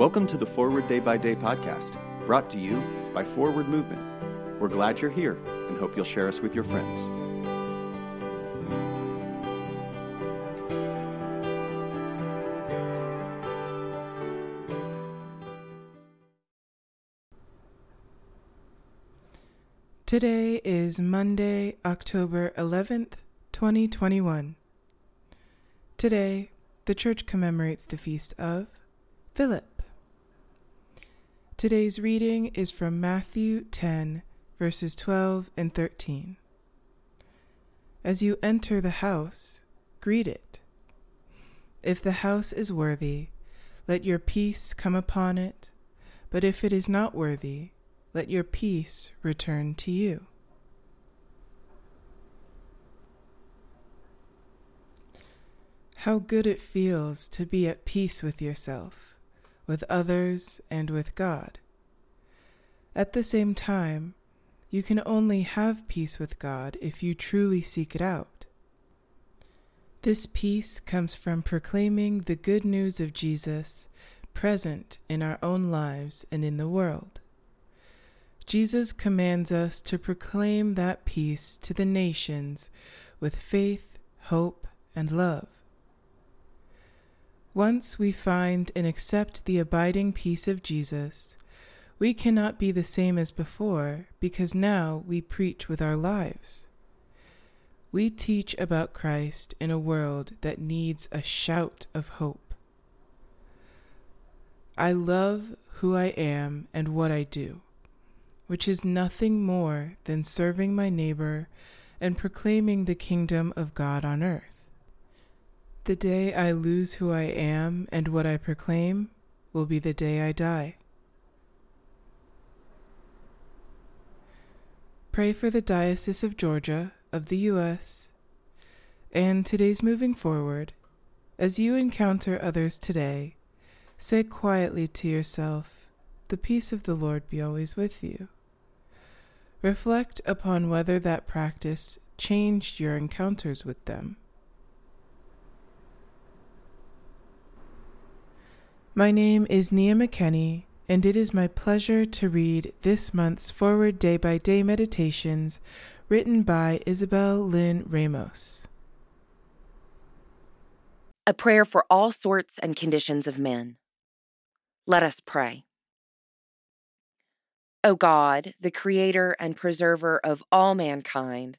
Welcome to the Forward Day by Day podcast, brought to you by Forward Movement. We're glad you're here and hope you'll share us with your friends. Today is Monday, October 11th, 2021. Today, the church commemorates the feast of Philip. Today's reading is from Matthew 10, verses 12 and 13. As you enter the house, greet it. If the house is worthy, let your peace come upon it, but if it is not worthy, let your peace return to you. How good it feels to be at peace with yourself, with others, and with God. At the same time, you can only have peace with God if you truly seek it out. This peace comes from proclaiming the good news of Jesus present in our own lives and in the world. Jesus commands us to proclaim that peace to the nations with faith, hope, and love. Once we find and accept the abiding peace of Jesus, we cannot be the same as before because now we preach with our lives. We teach about Christ in a world that needs a shout of hope. I love who I am and what I do which is nothing more than serving my neighbor and proclaiming the kingdom of God on earth. The day I lose who I am and what I proclaim will be the day I die. Pray for the Diocese of Georgia of the U.S. And today's moving forward, as you encounter others today, say quietly to yourself, The peace of the Lord be always with you. Reflect upon whether that practice changed your encounters with them. My name is Nia McKenney, and it is my pleasure to read this month's Forward Day by Day Meditations written by Isabel Lynn Ramos. A prayer for all sorts and conditions of men. Let us pray. O God, the creator and preserver of all mankind,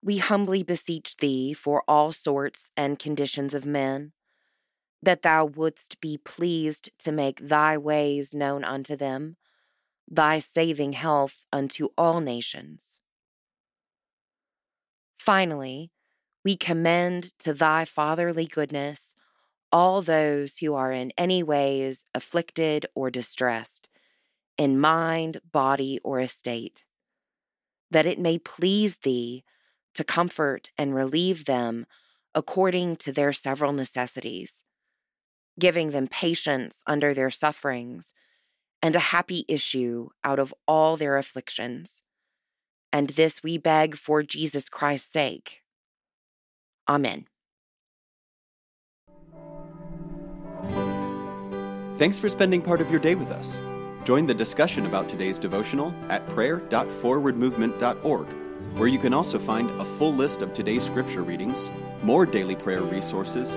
we humbly beseech thee for all sorts and conditions of men, that thou wouldst be pleased to make thy ways known unto them, thy saving health unto all nations. Finally, we commend to thy fatherly goodness all those who are in any ways afflicted or distressed in mind, body, or estate, that it may please thee to comfort and relieve them according to their several necessities, giving them patience under their sufferings and a happy issue out of all their afflictions. And this we beg for Jesus Christ's sake. Amen. Thanks for spending part of your day with us. Join the discussion about today's devotional at prayer.forwardmovement.org, where you can also find a full list of today's scripture readings, more daily prayer resources,